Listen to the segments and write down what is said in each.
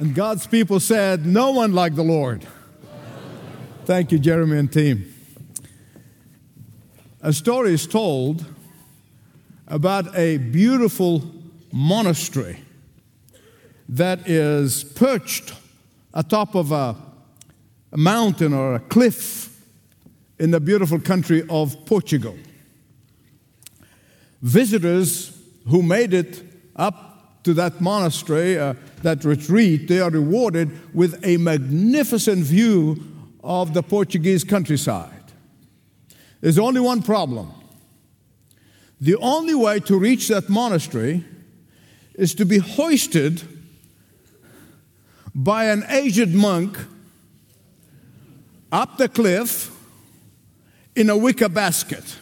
And God's people said, No one like the Lord. Thank you, Jeremy and team. A story is told about a beautiful monastery that is perched atop of a, a mountain or a cliff in the beautiful country of Portugal. Visitors who made it up to that monastery, uh, that retreat, they are rewarded with a magnificent view of the Portuguese countryside. There's only one problem. The only way to reach that monastery is to be hoisted by an aged monk up the cliff in a wicker basket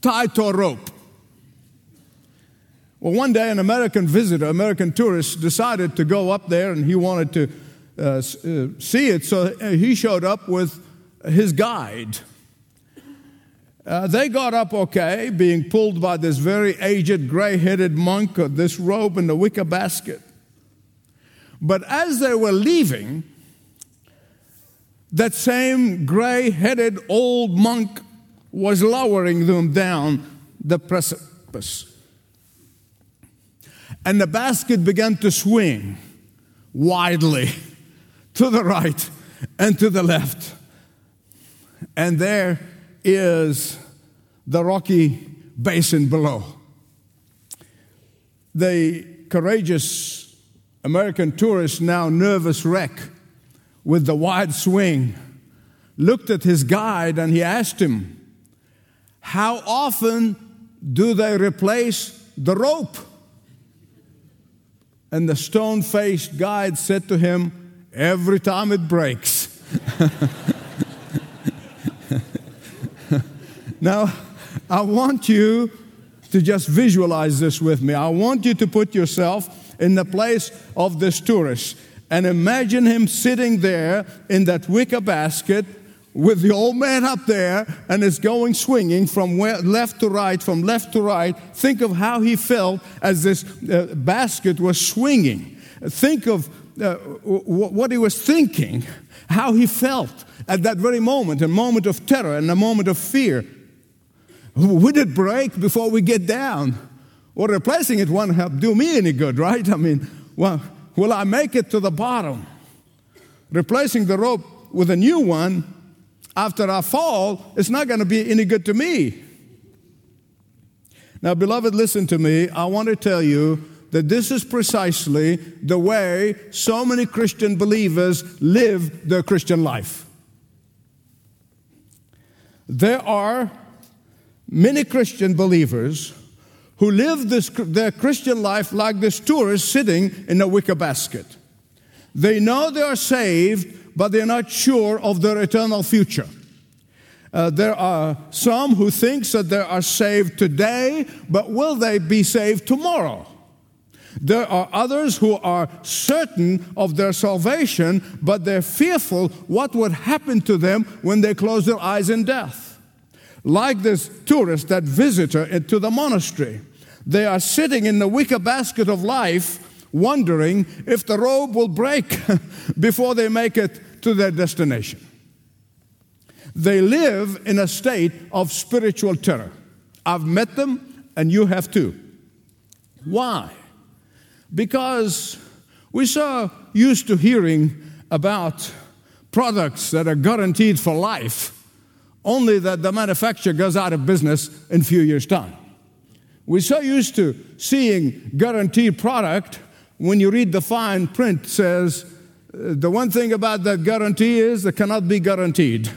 tied to a rope. Well, one day, an American visitor, American tourist, decided to go up there and he wanted to uh, uh, see it, so uh, he showed up with his guide. Uh, they got up okay, being pulled by this very aged, gray headed monk this robe in the wicker basket. But as they were leaving, that same gray headed old monk was lowering them down the precipice. And the basket began to swing widely to the right and to the left. And there is the rocky basin below. The courageous American tourist, now nervous wreck with the wide swing, looked at his guide and he asked him, How often do they replace the rope? And the stone faced guide said to him, Every time it breaks. now, I want you to just visualize this with me. I want you to put yourself in the place of this tourist and imagine him sitting there in that wicker basket with the old man up there and is going swinging from left to right, from left to right. Think of how he felt as this uh, basket was swinging. Think of uh, what he was thinking, how he felt at that very moment, a moment of terror and a moment of fear. Would it break before we get down? Or replacing it won't help do me any good, right? I mean, well, will I make it to the bottom? Replacing the rope with a new one after I fall, it's not going to be any good to me. Now, beloved, listen to me. I want to tell you that this is precisely the way so many Christian believers live their Christian life. There are many Christian believers who live this, their Christian life like this tourist sitting in a wicker basket. They know they are saved, but they're not sure of their eternal future. Uh, there are some who think that they are saved today, but will they be saved tomorrow? There are others who are certain of their salvation, but they're fearful what would happen to them when they close their eyes in death. Like this tourist, that visitor to the monastery, they are sitting in the wicker basket of life, wondering if the robe will break before they make it to their destination. They live in a state of spiritual terror. I've met them, and you have too. Why? Because we're so used to hearing about products that are guaranteed for life, only that the manufacturer goes out of business in a few years' time. We're so used to seeing guaranteed product when you read the fine print says the one thing about that guarantee is it cannot be guaranteed.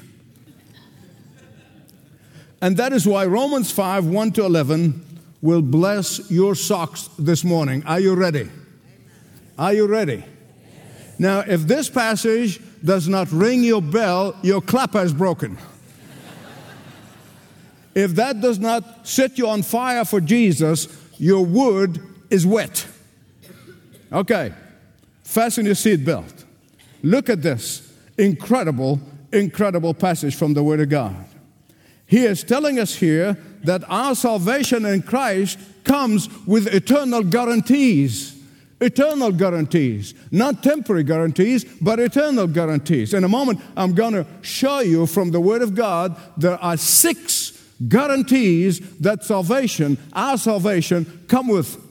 And that is why Romans 5 1 to 11 will bless your socks this morning. Are you ready? Are you ready? Now, if this passage does not ring your bell, your clapper is broken. if that does not set you on fire for Jesus, your wood is wet. Okay, fasten your seatbelt. Look at this incredible, incredible passage from the Word of God. He is telling us here that our salvation in Christ comes with eternal guarantees. eternal guarantees, not temporary guarantees, but eternal guarantees. In a moment, I'm going to show you from the Word of God there are six guarantees that salvation, our salvation, come with.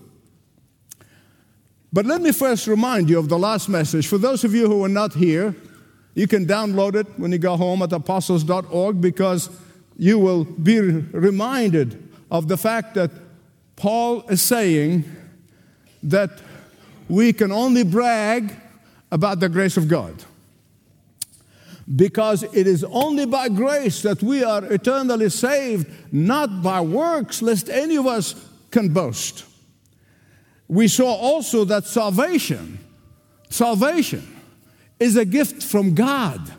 But let me first remind you of the last message. For those of you who are not here, you can download it when you go home at apostles.org because you will be reminded of the fact that Paul is saying that we can only brag about the grace of God. Because it is only by grace that we are eternally saved, not by works, lest any of us can boast. We saw also that salvation, salvation is a gift from God.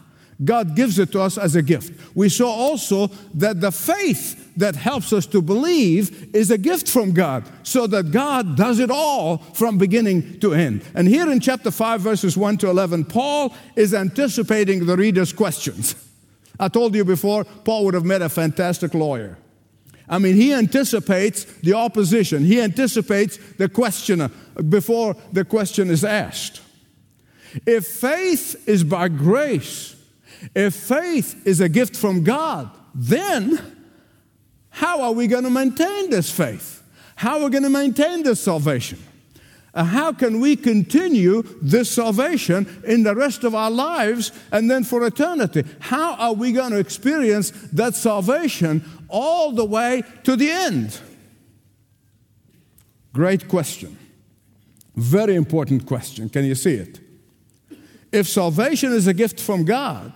God gives it to us as a gift. We saw also that the faith that helps us to believe is a gift from God, so that God does it all from beginning to end. And here in chapter 5, verses 1 to 11, Paul is anticipating the reader's questions. I told you before, Paul would have met a fantastic lawyer. I mean, he anticipates the opposition, he anticipates the questioner before the question is asked. If faith is by grace, if faith is a gift from God, then how are we going to maintain this faith? How are we going to maintain this salvation? Uh, how can we continue this salvation in the rest of our lives and then for eternity? How are we going to experience that salvation all the way to the end? Great question. Very important question. Can you see it? If salvation is a gift from God,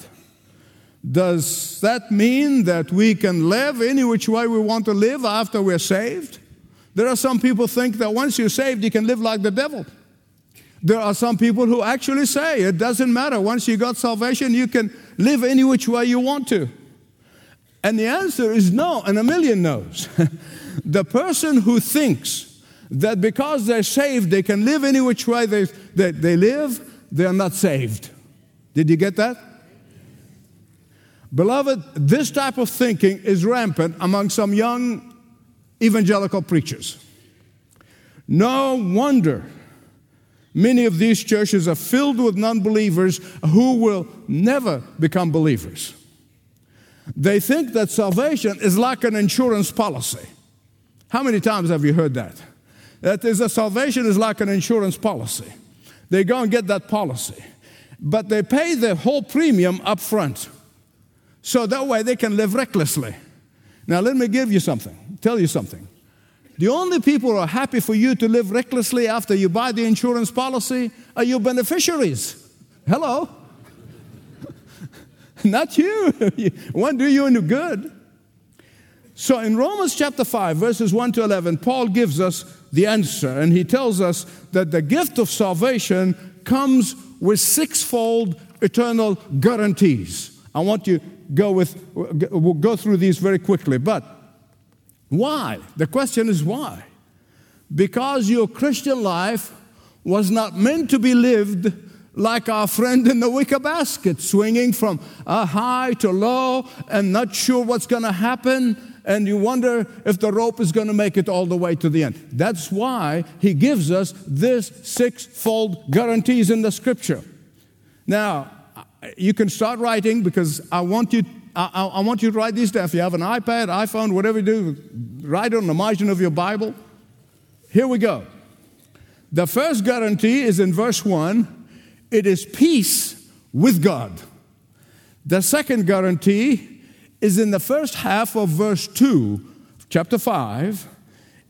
does that mean that we can live any which way we want to live after we're saved? There are some people think that once you're saved, you can live like the devil. There are some people who actually say it doesn't matter. Once you got salvation, you can live any which way you want to. And the answer is no, and a million no's. the person who thinks that because they're saved, they can live any which way they, they, they live, they're not saved. Did you get that? Beloved, this type of thinking is rampant among some young evangelical preachers. No wonder many of these churches are filled with non believers who will never become believers. They think that salvation is like an insurance policy. How many times have you heard that? That is, a salvation is like an insurance policy. They go and get that policy, but they pay the whole premium up front. So that way they can live recklessly. Now, let me give you something, tell you something. The only people who are happy for you to live recklessly after you buy the insurance policy are your beneficiaries. Hello? Not you. Won't do you any good. So in Romans chapter 5, verses 1 to 11, Paul gives us the answer, and he tells us that the gift of salvation comes with sixfold eternal guarantees. I want you go with we'll go through these very quickly. But why? The question is why? Because your Christian life was not meant to be lived like our friend in the wicker basket, swinging from a high to low and not sure what's going to happen. And you wonder if the rope is going to make it all the way to the end. That's why he gives us this six-fold guarantees in the scripture. Now, you can start writing because I want you, I, I, want you to write this down. If you have an iPad, iPhone, whatever you do, write on the margin of your Bible. Here we go. The first guarantee is in verse 1 it is peace with God. The second guarantee is in the first half of verse 2, chapter 5.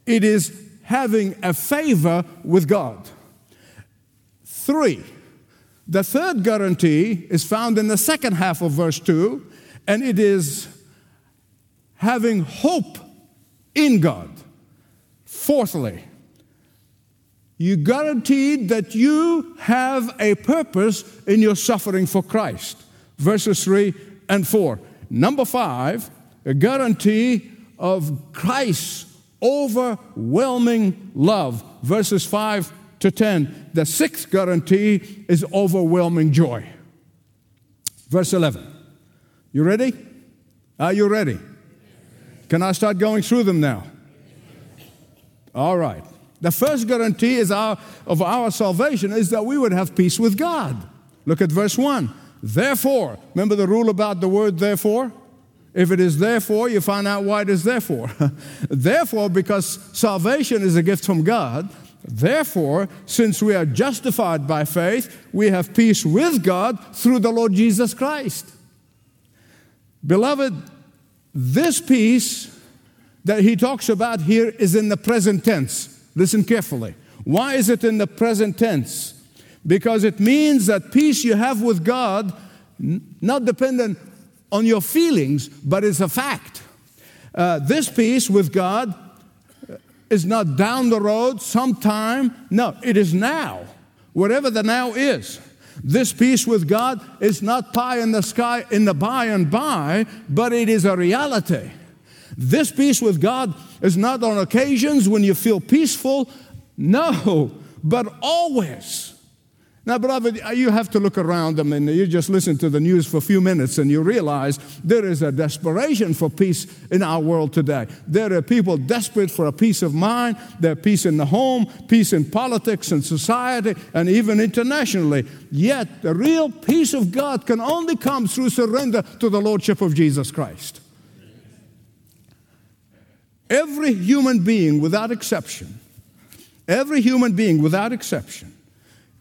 It is having a favor with God. Three, the third guarantee is found in the second half of verse 2, and it is having hope in God. Fourthly, you guaranteed that you have a purpose in your suffering for Christ. Verses 3 and 4. Number 5, a guarantee of Christ's overwhelming love. Verses 5 to 10. The sixth guarantee is overwhelming joy. Verse 11. You ready? Are you ready? Can I start going through them now? All right. The first guarantee is our, of our salvation is that we would have peace with God. Look at verse 1. Therefore, remember the rule about the word therefore? If it is therefore, you find out why it is therefore. therefore, because salvation is a gift from God, therefore, since we are justified by faith, we have peace with God through the Lord Jesus Christ. Beloved, this peace that he talks about here is in the present tense. Listen carefully. Why is it in the present tense? Because it means that peace you have with God, not dependent on your feelings, but it's a fact. Uh, this peace with God is not down the road sometime. No, it is now, whatever the now is. This peace with God is not pie in the sky in the by and by, but it is a reality. This peace with God is not on occasions when you feel peaceful, no, but always. Now, beloved, you have to look around them and you just listen to the news for a few minutes and you realize there is a desperation for peace in our world today. There are people desperate for a peace of mind, there's peace in the home, peace in politics and society, and even internationally. Yet, the real peace of God can only come through surrender to the Lordship of Jesus Christ. Every human being, without exception, every human being, without exception,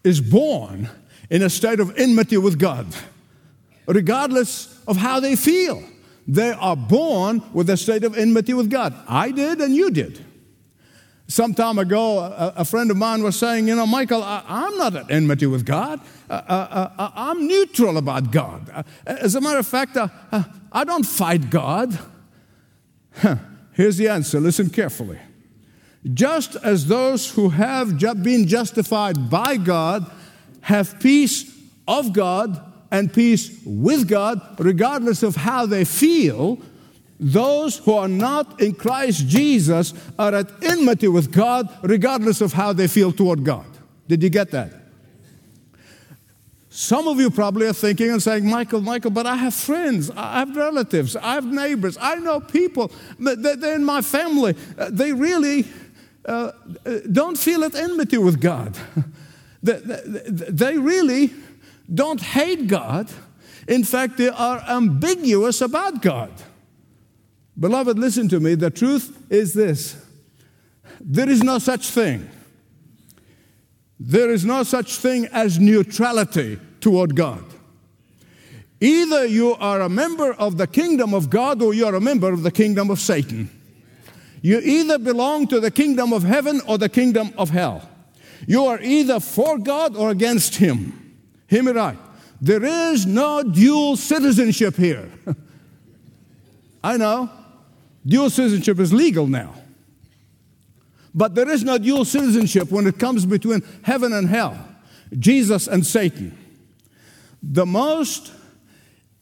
is born in a state of enmity with God, regardless of how they feel. They are born with a state of enmity with God. I did, and you did. Some time ago, a, a friend of mine was saying, You know, Michael, I, am not at enmity with God. Uh, uh, uh, I'm neutral about God. Uh, as a matter of fact, uh, uh, I don't fight God. Huh. Here's the answer listen carefully. Just as those who have been justified by God have peace of God and peace with God, regardless of how they feel, those who are not in Christ Jesus are at enmity with God, regardless of how they feel toward God. Did you get that? Some of you probably are thinking and saying, Michael, Michael, but I have friends, I have relatives, I have neighbors, I know people, they're in my family. Uh, they really uh, uh, don't feel at enmity with God. they really don't hate God. In fact, they are ambiguous about God. Beloved, listen to me. The truth is this there is no such thing there is no such thing as neutrality toward God. Either you are a member of the kingdom of God or you are a member of the kingdom of Satan. You either belong to the kingdom of heaven or the kingdom of hell. You are either for God or against Him. Hear me right. There is no dual citizenship here. I know. Dual citizenship is legal now. But there is no dual citizenship when it comes between heaven and hell, Jesus and Satan. The most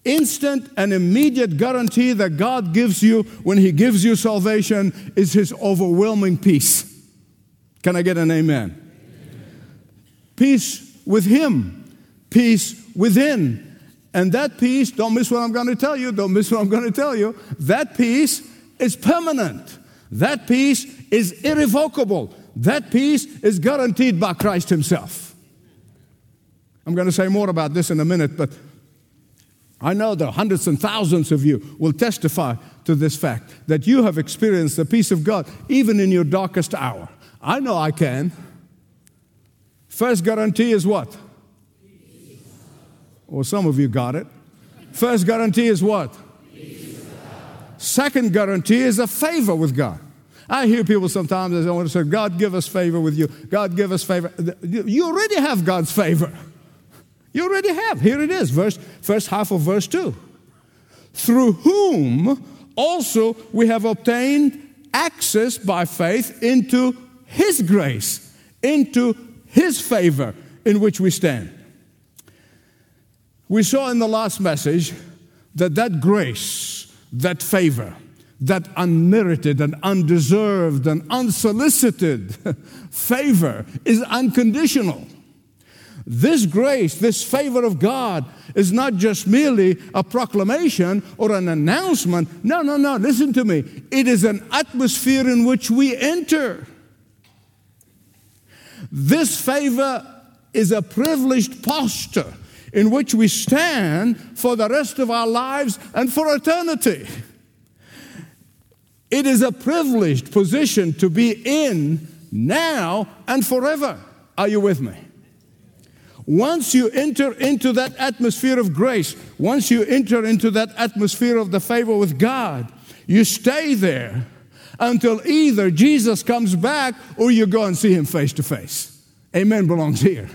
instant and immediate guarantee that God gives you when He gives you salvation is His overwhelming peace. Can I get an amen? amen? Peace with Him, peace within. And that peace, don't miss what I'm going to tell you, don't miss what I'm going to tell you, that peace is permanent. That peace is irrevocable. That peace is guaranteed by Christ Himself. I'm going to say more about this in a minute, but I know that hundreds and thousands of you will testify to this fact that you have experienced the peace of God even in your darkest hour. I know I can. First guarantee is what? Peace. Well, some of you got it. First guarantee is what? Peace. Second guarantee is a favor with God. I hear people sometimes they want to say, God give us favor with you. God give us favor. You already have God's favor. You already have. Here it is, verse, first half of verse 2. Through whom also we have obtained access by faith into his grace, into his favor in which we stand. We saw in the last message that that grace, that favor, that unmerited and undeserved and unsolicited favor is unconditional. This grace, this favor of God, is not just merely a proclamation or an announcement. No, no, no, listen to me. It is an atmosphere in which we enter. This favor is a privileged posture in which we stand for the rest of our lives and for eternity. It is a privileged position to be in now and forever. Are you with me? Once you enter into that atmosphere of grace, once you enter into that atmosphere of the favor with God, you stay there until either Jesus comes back or you go and see him face to face. Amen belongs here.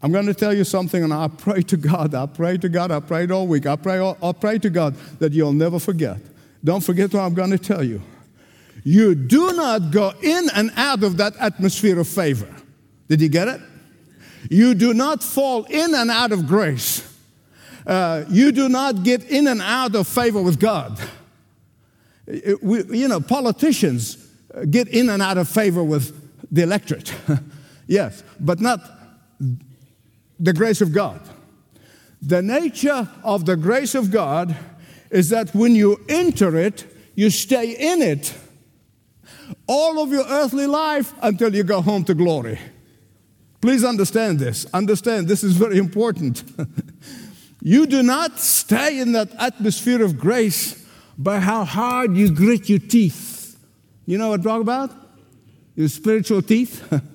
I'm going to tell you something, and I pray to God, I pray to God, I prayed all week, I pray, I pray to God that you'll never forget. Don't forget what I'm going to tell you. You do not go in and out of that atmosphere of favor. Did you get it? You do not fall in and out of grace. Uh, you do not get in and out of favor with God. We, you know, politicians get in and out of favor with the electorate. yes, but not the grace of God. The nature of the grace of God is that when you enter it, you stay in it all of your earthly life until you go home to glory. Please understand this. Understand, this is very important. you do not stay in that atmosphere of grace by how hard you grit your teeth. You know what I'm talking about? Your spiritual teeth.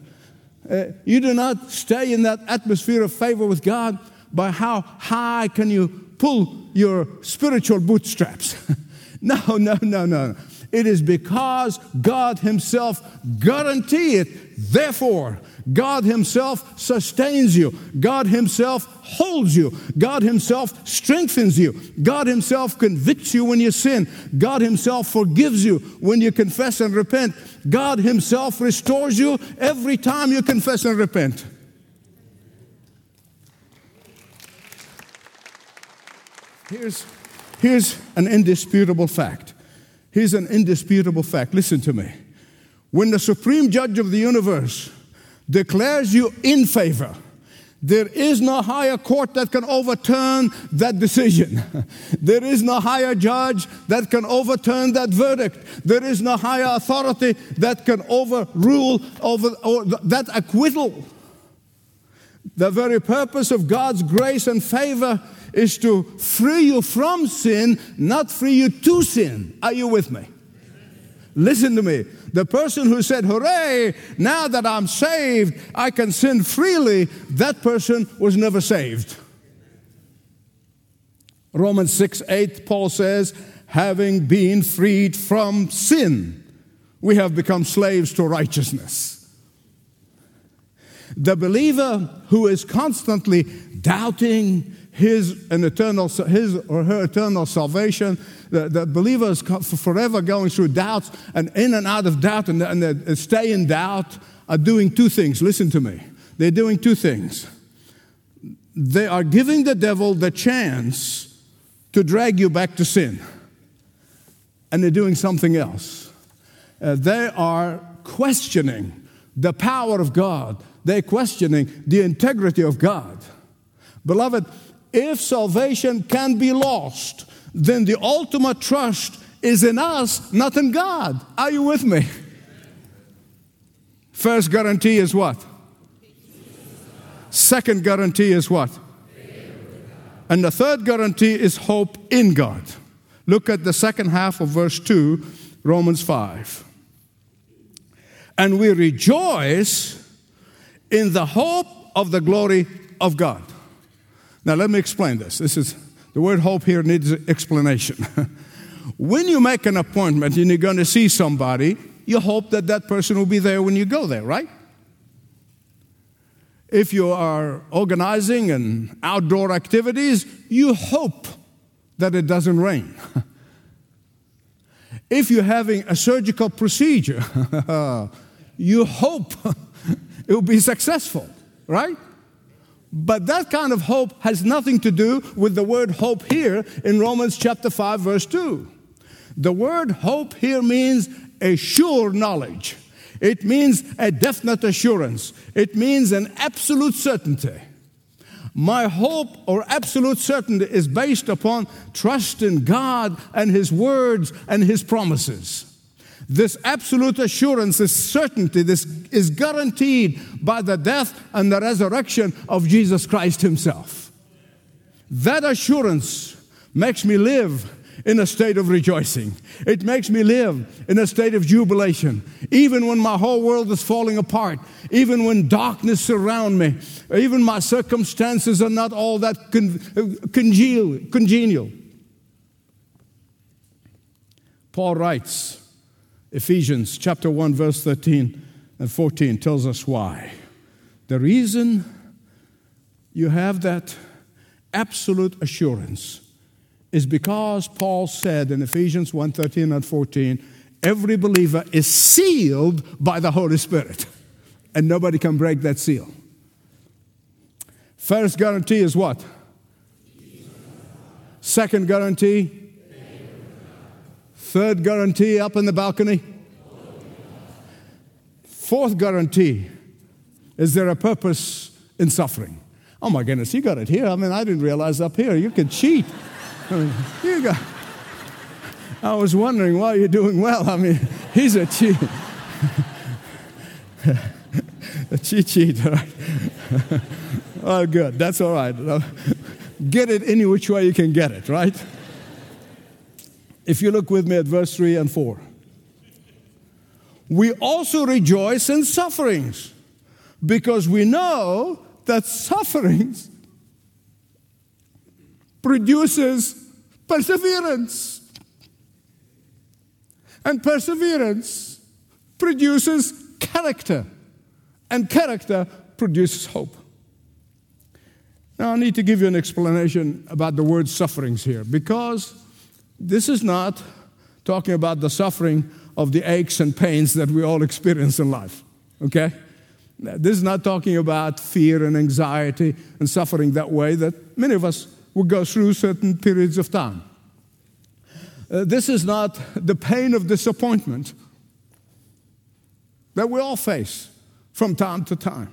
Uh, you do not stay in that atmosphere of favor with God by how high can you pull your spiritual bootstraps. no, no, no, no. It is because God Himself guarantee it. Therefore, God Himself sustains you. God Himself holds you. God Himself strengthens you. God Himself convicts you when you sin. God Himself forgives you when you confess and repent. God Himself restores you every time you confess and repent. Here's, here's an indisputable fact. Here's an indisputable fact. Listen to me. When the supreme judge of the universe declares you in favor, there is no higher court that can overturn that decision. There is no higher judge that can overturn that verdict. There is no higher authority that can overrule over, that acquittal. The very purpose of God's grace and favor is to free you from sin, not free you to sin. Are you with me? Listen to me. The person who said, Hooray, now that I'm saved, I can sin freely, that person was never saved. Romans 6 8, Paul says, having been freed from sin, we have become slaves to righteousness. The believer who is constantly doubting, his and eternal his or her eternal salvation. The, the believers forever going through doubts and in and out of doubt and, and stay in doubt are doing two things. Listen to me. They're doing two things. They are giving the devil the chance to drag you back to sin. And they're doing something else. Uh, they are questioning the power of God. They're questioning the integrity of God. Beloved, if salvation can be lost, then the ultimate trust is in us, not in God. Are you with me? First guarantee is what? Second guarantee is what? And the third guarantee is hope in God. Look at the second half of verse 2, Romans 5. And we rejoice in the hope of the glory of God. Now, let me explain this. This is the word hope here needs explanation. when you make an appointment and you're going to see somebody, you hope that that person will be there when you go there, right? If you are organizing and outdoor activities, you hope that it doesn't rain. if you're having a surgical procedure, you hope it will be successful, right? But that kind of hope has nothing to do with the word hope here in Romans chapter 5, verse 2. The word hope here means a sure knowledge, it means a definite assurance, it means an absolute certainty. My hope or absolute certainty is based upon trust in God and His words and His promises. This absolute assurance, this certainty, this is guaranteed by the death and the resurrection of Jesus Christ Himself. That assurance makes me live in a state of rejoicing. It makes me live in a state of jubilation. Even when my whole world is falling apart, even when darkness surrounds me, even my circumstances are not all that con- uh, congeal, congenial. Paul writes, Ephesians chapter 1, verse 13 and 14 tells us why. The reason you have that absolute assurance is because Paul said in Ephesians 1 13 and 14, every believer is sealed by the Holy Spirit, and nobody can break that seal. First guarantee is what? Second guarantee? Third guarantee up in the balcony? Fourth guarantee is there a purpose in suffering? Oh my goodness, you got it here. I mean, I didn't realize up here you could cheat. you got. I was wondering why you're doing well. I mean, he's a cheat. a cheat sheet, right? oh, good. That's all right. Get it any which way you can get it, right? If you look with me at verse 3 and 4. We also rejoice in sufferings because we know that sufferings produces perseverance. And perseverance produces character. And character produces hope. Now, I need to give you an explanation about the word sufferings here because this is not talking about the suffering of the aches and pains that we all experience in life, okay? This is not talking about fear and anxiety and suffering that way that many of us will go through certain periods of time. Uh, this is not the pain of disappointment that we all face from time to time.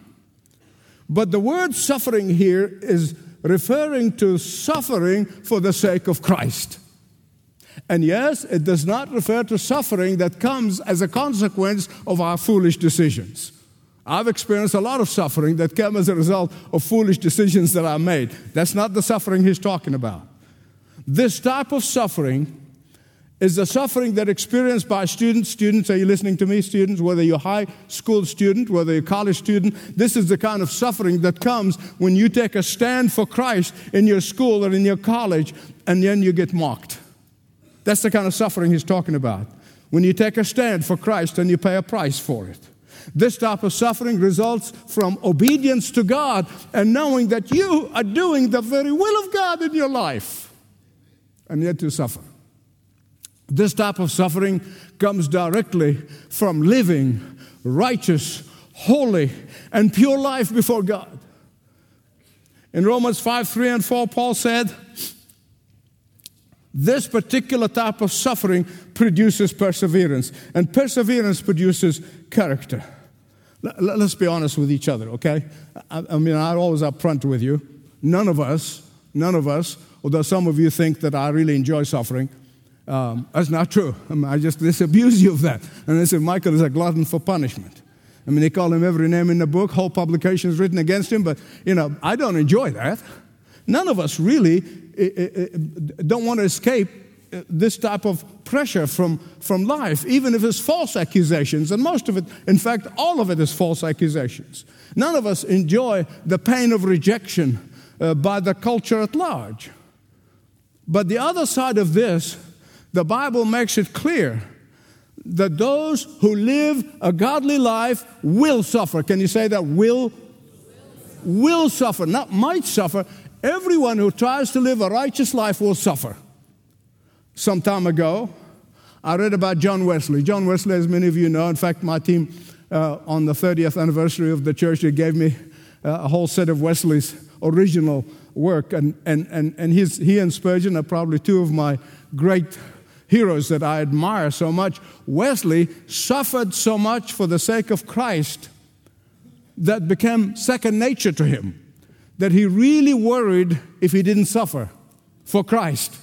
But the word suffering here is referring to suffering for the sake of Christ. And yes, it does not refer to suffering that comes as a consequence of our foolish decisions. I've experienced a lot of suffering that came as a result of foolish decisions that I made. That's not the suffering he's talking about. This type of suffering is the suffering that experienced by students. Students, are you listening to me? Students, whether you're a high school student, whether you're a college student, this is the kind of suffering that comes when you take a stand for Christ in your school or in your college and then you get mocked. That's the kind of suffering he's talking about. When you take a stand for Christ and you pay a price for it. This type of suffering results from obedience to God and knowing that you are doing the very will of God in your life, and yet you suffer. This type of suffering comes directly from living righteous, holy, and pure life before God. In Romans 5 3 and 4, Paul said, This particular type of suffering produces perseverance, and perseverance produces character. Let's be honest with each other, okay? I mean, I'm always upfront with you. None of us, none of us, although some of you think that I really enjoy suffering, um, that's not true. I, mean, I just disabuse you of that. And they said, Michael is a glutton for punishment. I mean, they call him every name in the book, whole publications written against him, but, you know, I don't enjoy that. None of us really eh, eh, eh, don't want to escape this type of pressure from, from life, even if it's false accusations. And most of it, in fact, all of it is false accusations. None of us enjoy the pain of rejection by the culture at large. But the other side of this, the Bible makes it clear that those who live a godly life will suffer. Can you say that? Will? Will suffer, not might suffer. Everyone who tries to live a righteous life will suffer some time ago, I read about John Wesley. John Wesley, as many of you know, in fact, my team uh, on the 30th anniversary of the church, they gave me uh, a whole set of Wesley's original work. And, and, and, and his, he and Spurgeon are probably two of my great heroes that I admire so much. Wesley suffered so much for the sake of Christ that became second nature to him, that he really worried if he didn't suffer for Christ.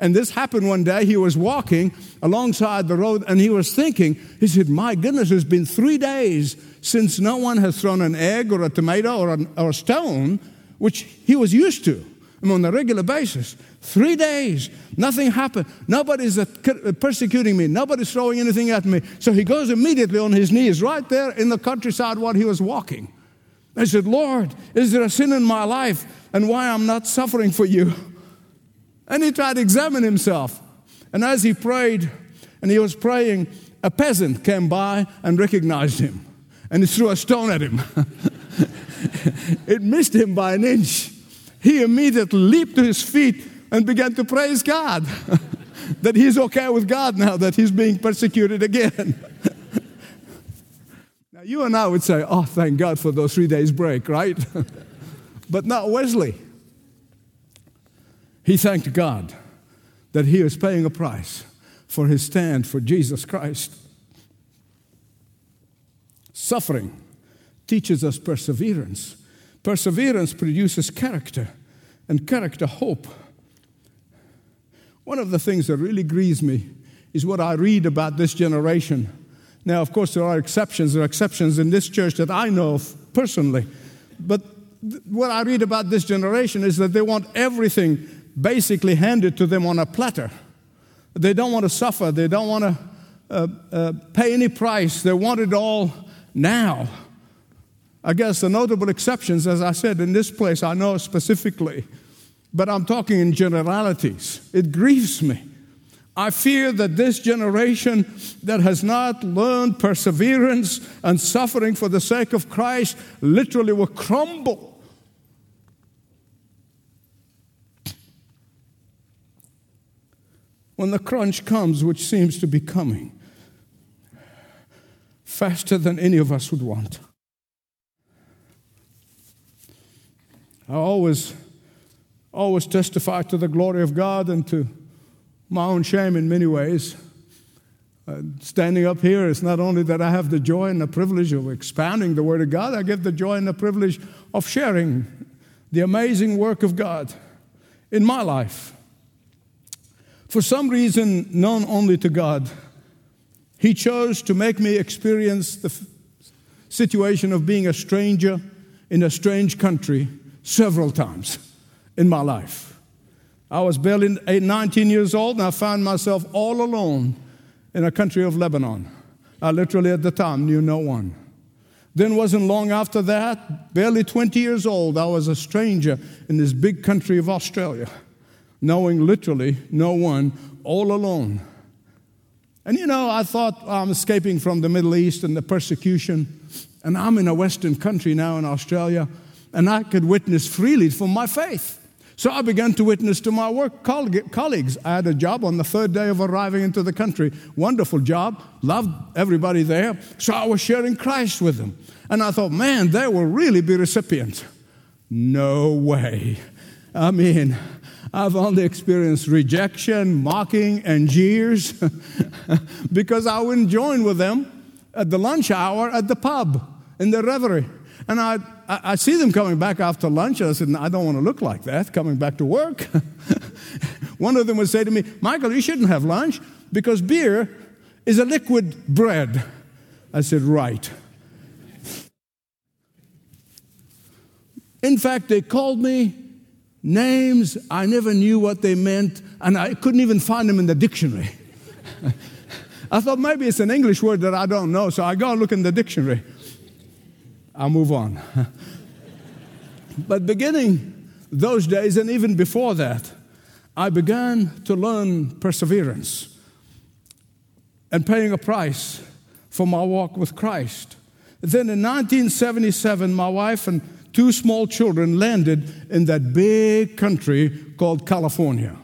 And this happened one day. He was walking alongside the road and he was thinking, he said, My goodness, it's been three days since no one has thrown an egg or a tomato or, an, or a stone, which he was used to I mean, on a regular basis. Three days, nothing happened. Nobody's persecuting me. Nobody's throwing anything at me. So he goes immediately on his knees right there in the countryside while he was walking. I said, Lord, is there a sin in my life and why I'm not suffering for you? And he tried to examine himself. And as he prayed, and he was praying, a peasant came by and recognized him. And he threw a stone at him. it missed him by an inch. He immediately leaped to his feet and began to praise God that he's okay with God now that he's being persecuted again. now, you and I would say, Oh, thank God for those three days break, right? but not Wesley. He thanked God that he was paying a price for his stand for Jesus Christ. Suffering teaches us perseverance. Perseverance produces character, and character, hope. One of the things that really grieves me is what I read about this generation. Now, of course, there are exceptions. There are exceptions in this church that I know of personally. But what I read about this generation is that they want everything basically handed to them on a platter. They don't want to suffer, they don't want to uh, uh, pay any price, they want it all now. I guess the notable exceptions, as I said, in this place, I know specifically, but I'm talking in generalities. It grieves me. I fear that this generation that has not learned perseverance and suffering for the sake of Christ literally will crumble when the crunch comes, which seems to be coming faster than any of us would want. I always, always testify to the glory of God and to my own shame in many ways. Uh, standing up here is not only that I have the joy and the privilege of expounding the Word of God, I get the joy and the privilege of sharing the amazing work of God in my life. For some reason known only to God, He chose to make me experience the f- situation of being a stranger in a strange country several times in my life. I was barely 19 years old and I found myself all alone in a country of Lebanon. I literally at the time knew no one. Then wasn't long after that, barely 20 years old, I was a stranger in this big country of Australia knowing literally no one, all alone. And you know, I thought I'm escaping from the Middle East and the persecution, and I'm in a Western country now in Australia, and I could witness freely for my faith. So I began to witness to my work colleagues. I had a job on the third day of arriving into the country. Wonderful job, loved everybody there. So I was sharing Christ with them. And I thought, man, they will really be recipients. No way. I mean, I've only experienced rejection, mocking, and jeers because I wouldn't join with them at the lunch hour at the pub in the reverie. And I, I, see them coming back after lunch, and I said, I don't want to look like that coming back to work. One of them would say to me, Michael, you shouldn't have lunch because beer is a liquid bread. I said, Right. In fact, they called me names I never knew what they meant, and I couldn't even find them in the dictionary. I thought maybe it's an English word that I don't know, so I go and look in the dictionary. I'll move on. but beginning those days, and even before that, I began to learn perseverance and paying a price for my walk with Christ. Then in 1977, my wife and two small children landed in that big country called California.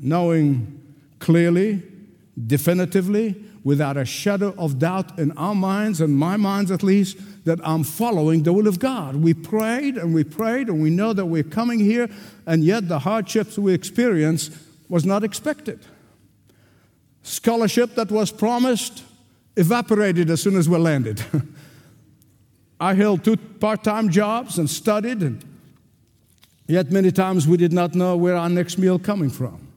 Knowing clearly, definitively, without a shadow of doubt in our minds, and my minds at least, that I'm following the will of God. We prayed and we prayed, and we know that we're coming here, and yet the hardships we experience was not expected. Scholarship that was promised evaporated as soon as we landed. I held two part time jobs and studied and Yet many times we did not know where our next meal coming from.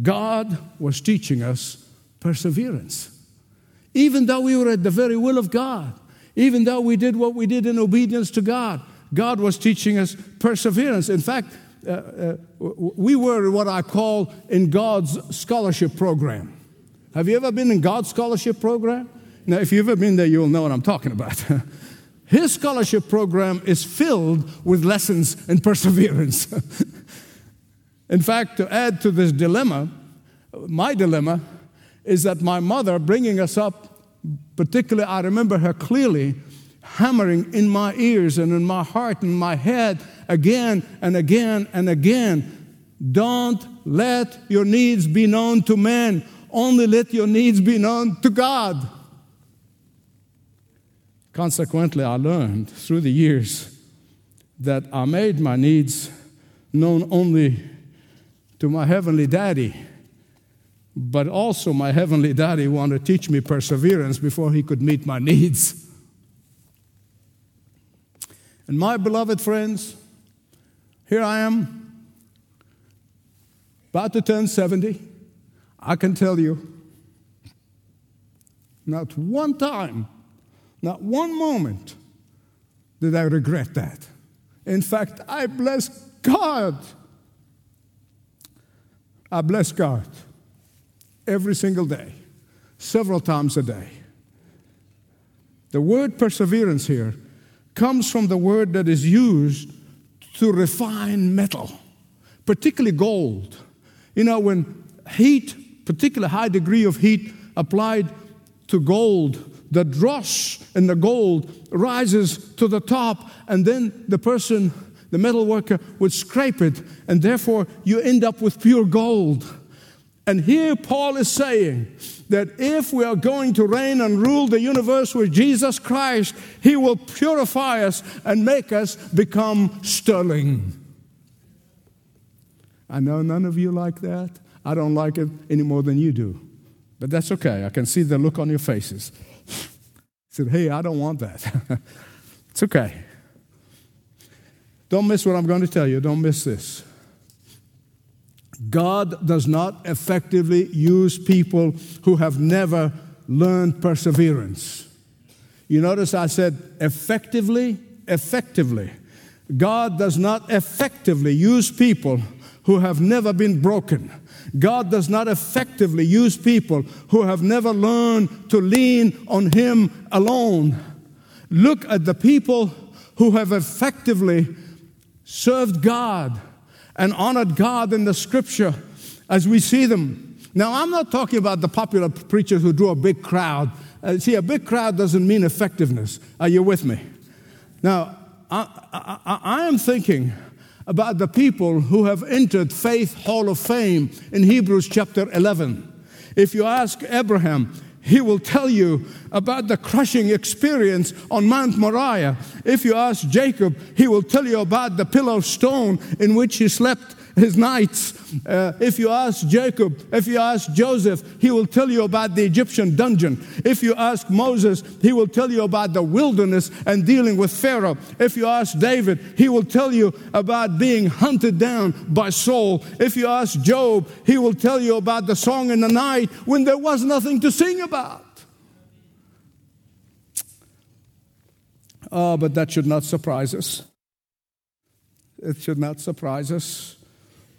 God was teaching us perseverance. Even though we were at the very will of God, even though we did what we did in obedience to God, God was teaching us perseverance. In fact, uh, uh, we were what I call in God's scholarship program. Have you ever been in God's scholarship program? Now, if you've ever been there, you'll know what I'm talking about. His scholarship program is filled with lessons in perseverance. in fact, to add to this dilemma, my dilemma is that my mother bringing us up, particularly, I remember her clearly hammering in my ears and in my heart and my head again and again and again. Don't let your needs be known to men, only let your needs be known to God. Consequently, I learned through the years that I made my needs known only to my heavenly daddy. But also, my heavenly daddy wanted to teach me perseverance before he could meet my needs. And my beloved friends, here I am, about to turn 70. I can tell you, not one time not one moment did I regret that. In fact, I bless God. I bless God every single day, several times a day. The word perseverance here comes from the word that is used to refine metal, particularly gold. You know, when heat, particularly high degree of heat applied to gold, the dross and the gold rises to the top, and then the person, the metal worker, would scrape it, and therefore you end up with pure gold. And here Paul is saying that if we are going to reign and rule the universe with Jesus Christ, he will purify us and make us become sterling. I know none of you like that. I don't like it any more than you do. But that's okay. I can see the look on your faces said, Hey, I don't want that. it's okay. Don't miss what I'm going to tell you. Don't miss this. God does not effectively use people who have never learned perseverance. You notice I said effectively, effectively. God does not effectively use people who have never been broken. God does not effectively use people who have never learned to lean on Him alone. Look at the people who have effectively served God and honored God in the scripture as we see them. Now, I'm not talking about the popular preachers who draw a big crowd. Uh, see, a big crowd doesn't mean effectiveness. Are you with me? Now, I, I, I am thinking about the people who have entered Faith Hall of Fame in Hebrews chapter 11. If you ask Abraham, he will tell you about the crushing experience on Mount Moriah. If you ask Jacob, he will tell you about the pillar of stone in which he slept his nights. Uh, if you ask Jacob, if you ask Joseph, he will tell you about the Egyptian dungeon. If you ask Moses, he will tell you about the wilderness and dealing with Pharaoh. If you ask David, he will tell you about being hunted down by Saul. If you ask Job, he will tell you about the song in the night when there was nothing to sing about. Oh, but that should not surprise us. It should not surprise us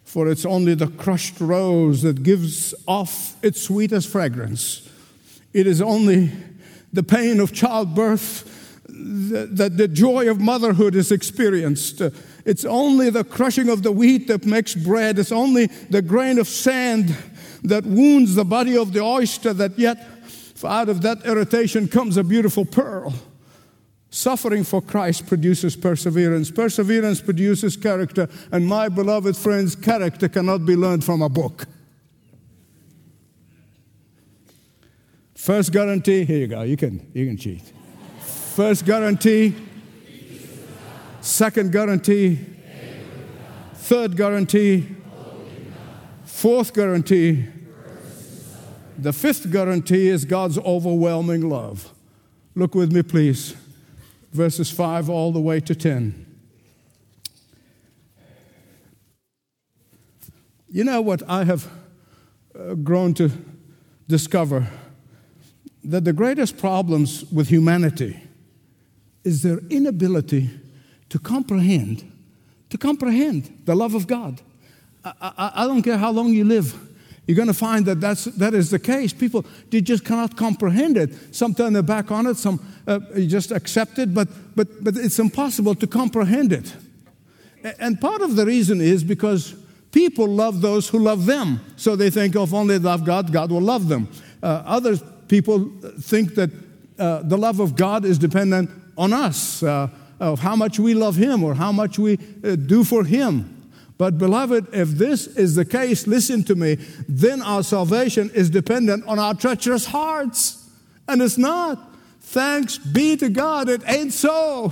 for it's only the crushed rose that gives off its sweetest fragrance. It is only the pain of childbirth that the joy of motherhood is experienced. It's only the crushing of the wheat that makes bread. It's only the grain of sand that wounds the body of the oyster that yet out of that irritation comes a beautiful pearl. Suffering for Christ produces perseverance. Perseverance produces character. And my beloved friends, character cannot be learned from a book. First guarantee, here you go, you can, you can cheat. First guarantee, second guarantee, third guarantee, fourth guarantee, the fifth guarantee is God's overwhelming love. Look with me, please verses 5 all the way to 10. You know what I have uh, grown to discover? That the greatest problems with humanity is their inability to comprehend, to comprehend the love of God. I, I, I don't care how long you live. You're going to find that that's, that is the case. People, they just cannot comprehend it. Some turn their back on it, some uh, just accept it, but, but, but it's impossible to comprehend it. And part of the reason is because people love those who love them. So they think, oh, if only they love God, God will love them. Uh, other people think that uh, the love of God is dependent on us, uh, of how much we love Him or how much we uh, do for Him. But, beloved, if this is the case, listen to me, then our salvation is dependent on our treacherous hearts. And it's not. Thanks be to God, it ain't so.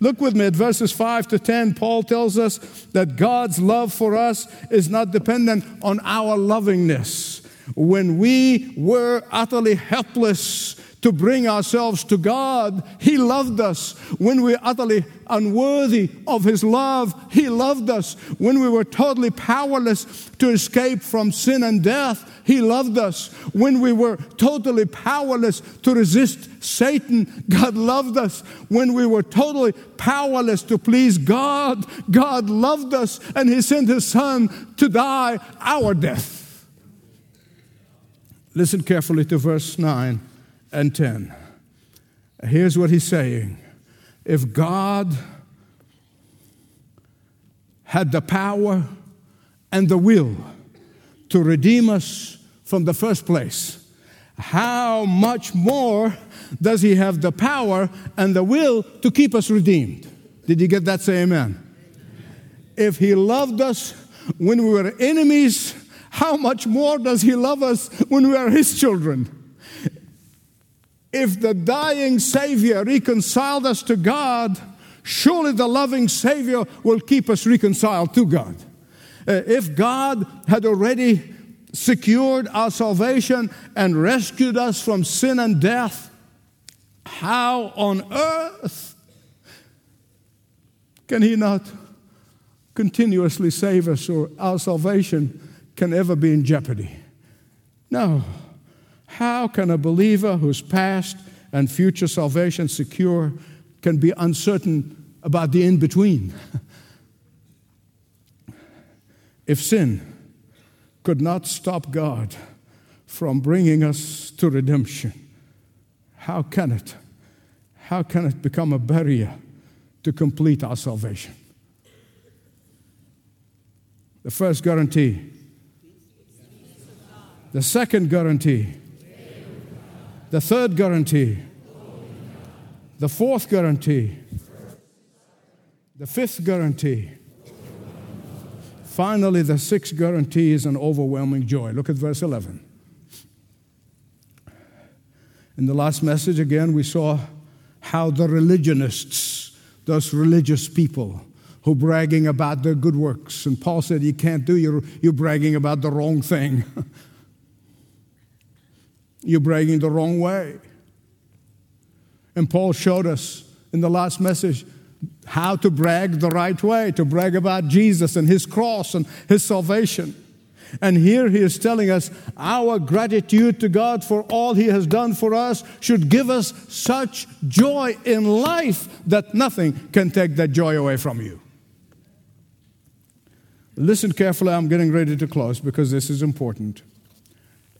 Look with me at verses 5 to 10. Paul tells us that God's love for us is not dependent on our lovingness. When we were utterly helpless, to bring ourselves to God. He loved us when we were utterly unworthy of His love. He loved us when we were totally powerless to escape from sin and death. He loved us when we were totally powerless to resist Satan. God loved us when we were totally powerless to please God. God loved us and He sent His Son to die our death. Listen carefully to verse 9 and 10. Here's what he's saying If God had the power and the will to redeem us from the first place, how much more does he have the power and the will to keep us redeemed? Did you get that? Say amen. If he loved us when we were enemies, how much more does he love us when we are his children? If the dying Savior reconciled us to God, surely the loving Savior will keep us reconciled to God. Uh, if God had already secured our salvation and rescued us from sin and death, how on earth can He not continuously save us or our salvation can ever be in jeopardy? No. How can a believer whose past and future salvation secure can be uncertain about the in between? if sin could not stop God from bringing us to redemption, how can it? How can it become a barrier to complete our salvation? The first guarantee. The second guarantee the third guarantee. The fourth guarantee. The fifth guarantee. Finally, the sixth guarantee is an overwhelming joy. Look at verse 11. In the last message, again, we saw how the religionists, those religious people, who bragging about their good works, and Paul said, You can't do, you're, you're bragging about the wrong thing. You're bragging the wrong way. And Paul showed us in the last message how to brag the right way, to brag about Jesus and his cross and his salvation. And here he is telling us our gratitude to God for all he has done for us should give us such joy in life that nothing can take that joy away from you. Listen carefully, I'm getting ready to close because this is important.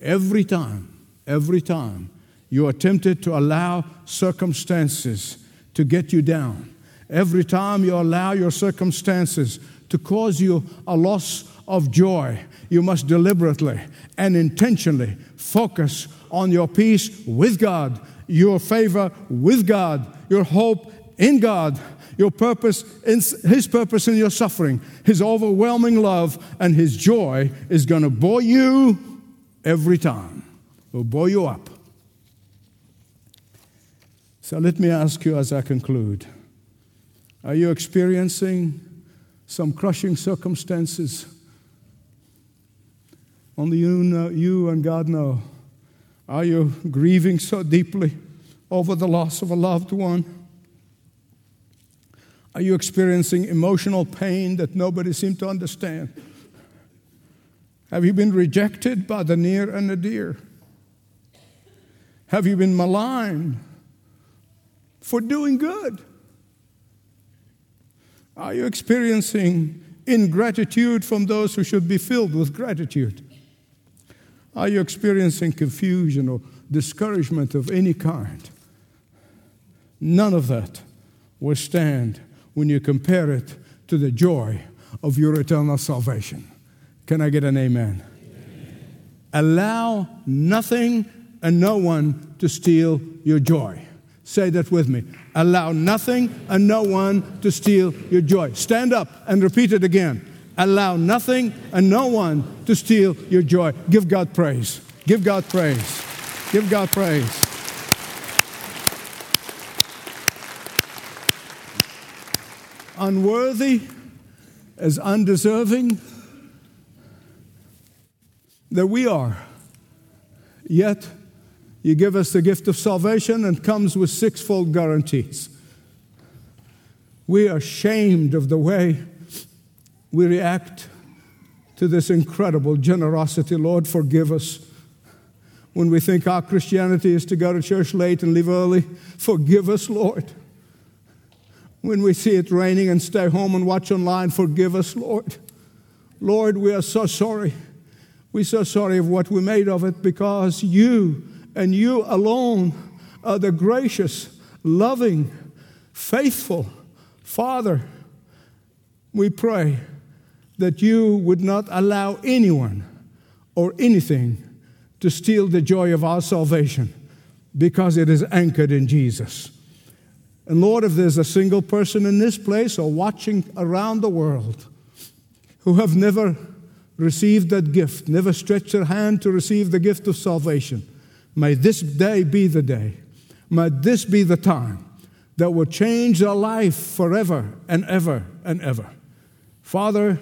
Every time every time you are tempted to allow circumstances to get you down, every time you allow your circumstances to cause you a loss of joy, you must deliberately and intentionally focus on your peace with God, your favor with God, your hope in God, your purpose in His purpose in your suffering, His overwhelming love, and His joy is going to bore you every time will blow you up. So let me ask you as I conclude Are you experiencing some crushing circumstances? Only you, know, you and God know. Are you grieving so deeply over the loss of a loved one? Are you experiencing emotional pain that nobody seems to understand? Have you been rejected by the near and the dear? Have you been maligned for doing good? Are you experiencing ingratitude from those who should be filled with gratitude? Are you experiencing confusion or discouragement of any kind? None of that will stand when you compare it to the joy of your eternal salvation. Can I get an amen? amen? Allow nothing and no one to steal your joy. Say that with me. Allow nothing and no one to steal your joy. Stand up and repeat it again. Allow nothing and no one to steal your joy. Give God praise. Give God praise. Give God praise. Unworthy as undeserving that we are, yet you give us the gift of salvation and comes with sixfold guarantees. We are ashamed of the way we react to this incredible generosity. Lord, forgive us. When we think our Christianity is to go to church late and leave early, forgive us, Lord. When we see it raining and stay home and watch online, forgive us, Lord. Lord, we are so sorry. We're so sorry of what we made of it because you and you alone are the gracious, loving, faithful Father. We pray that you would not allow anyone or anything to steal the joy of our salvation because it is anchored in Jesus. And Lord, if there's a single person in this place or watching around the world who have never received that gift, never stretched their hand to receive the gift of salvation, may this day be the day. May this be the time that will change their life forever and ever and ever. Father,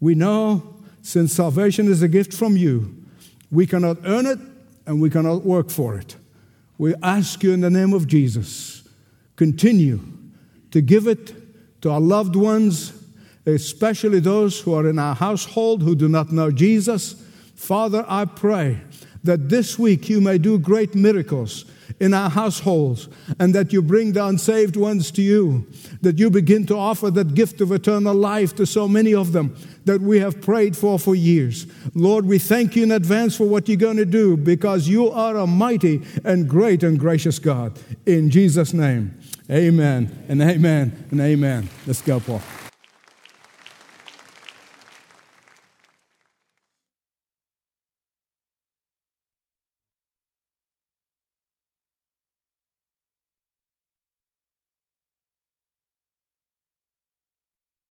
we know since salvation is a gift from you, we cannot earn it and we cannot work for it. We ask you in the name of Jesus, continue to give it to our loved ones, especially those who are in our household who do not know Jesus. Father, I pray that this week you may do great miracles in our households and that you bring the unsaved ones to you, that you begin to offer that gift of eternal life to so many of them that we have prayed for for years. Lord, we thank you in advance for what you're going to do because you are a mighty and great and gracious God. In Jesus' name, amen and amen and amen. Let's go, Paul.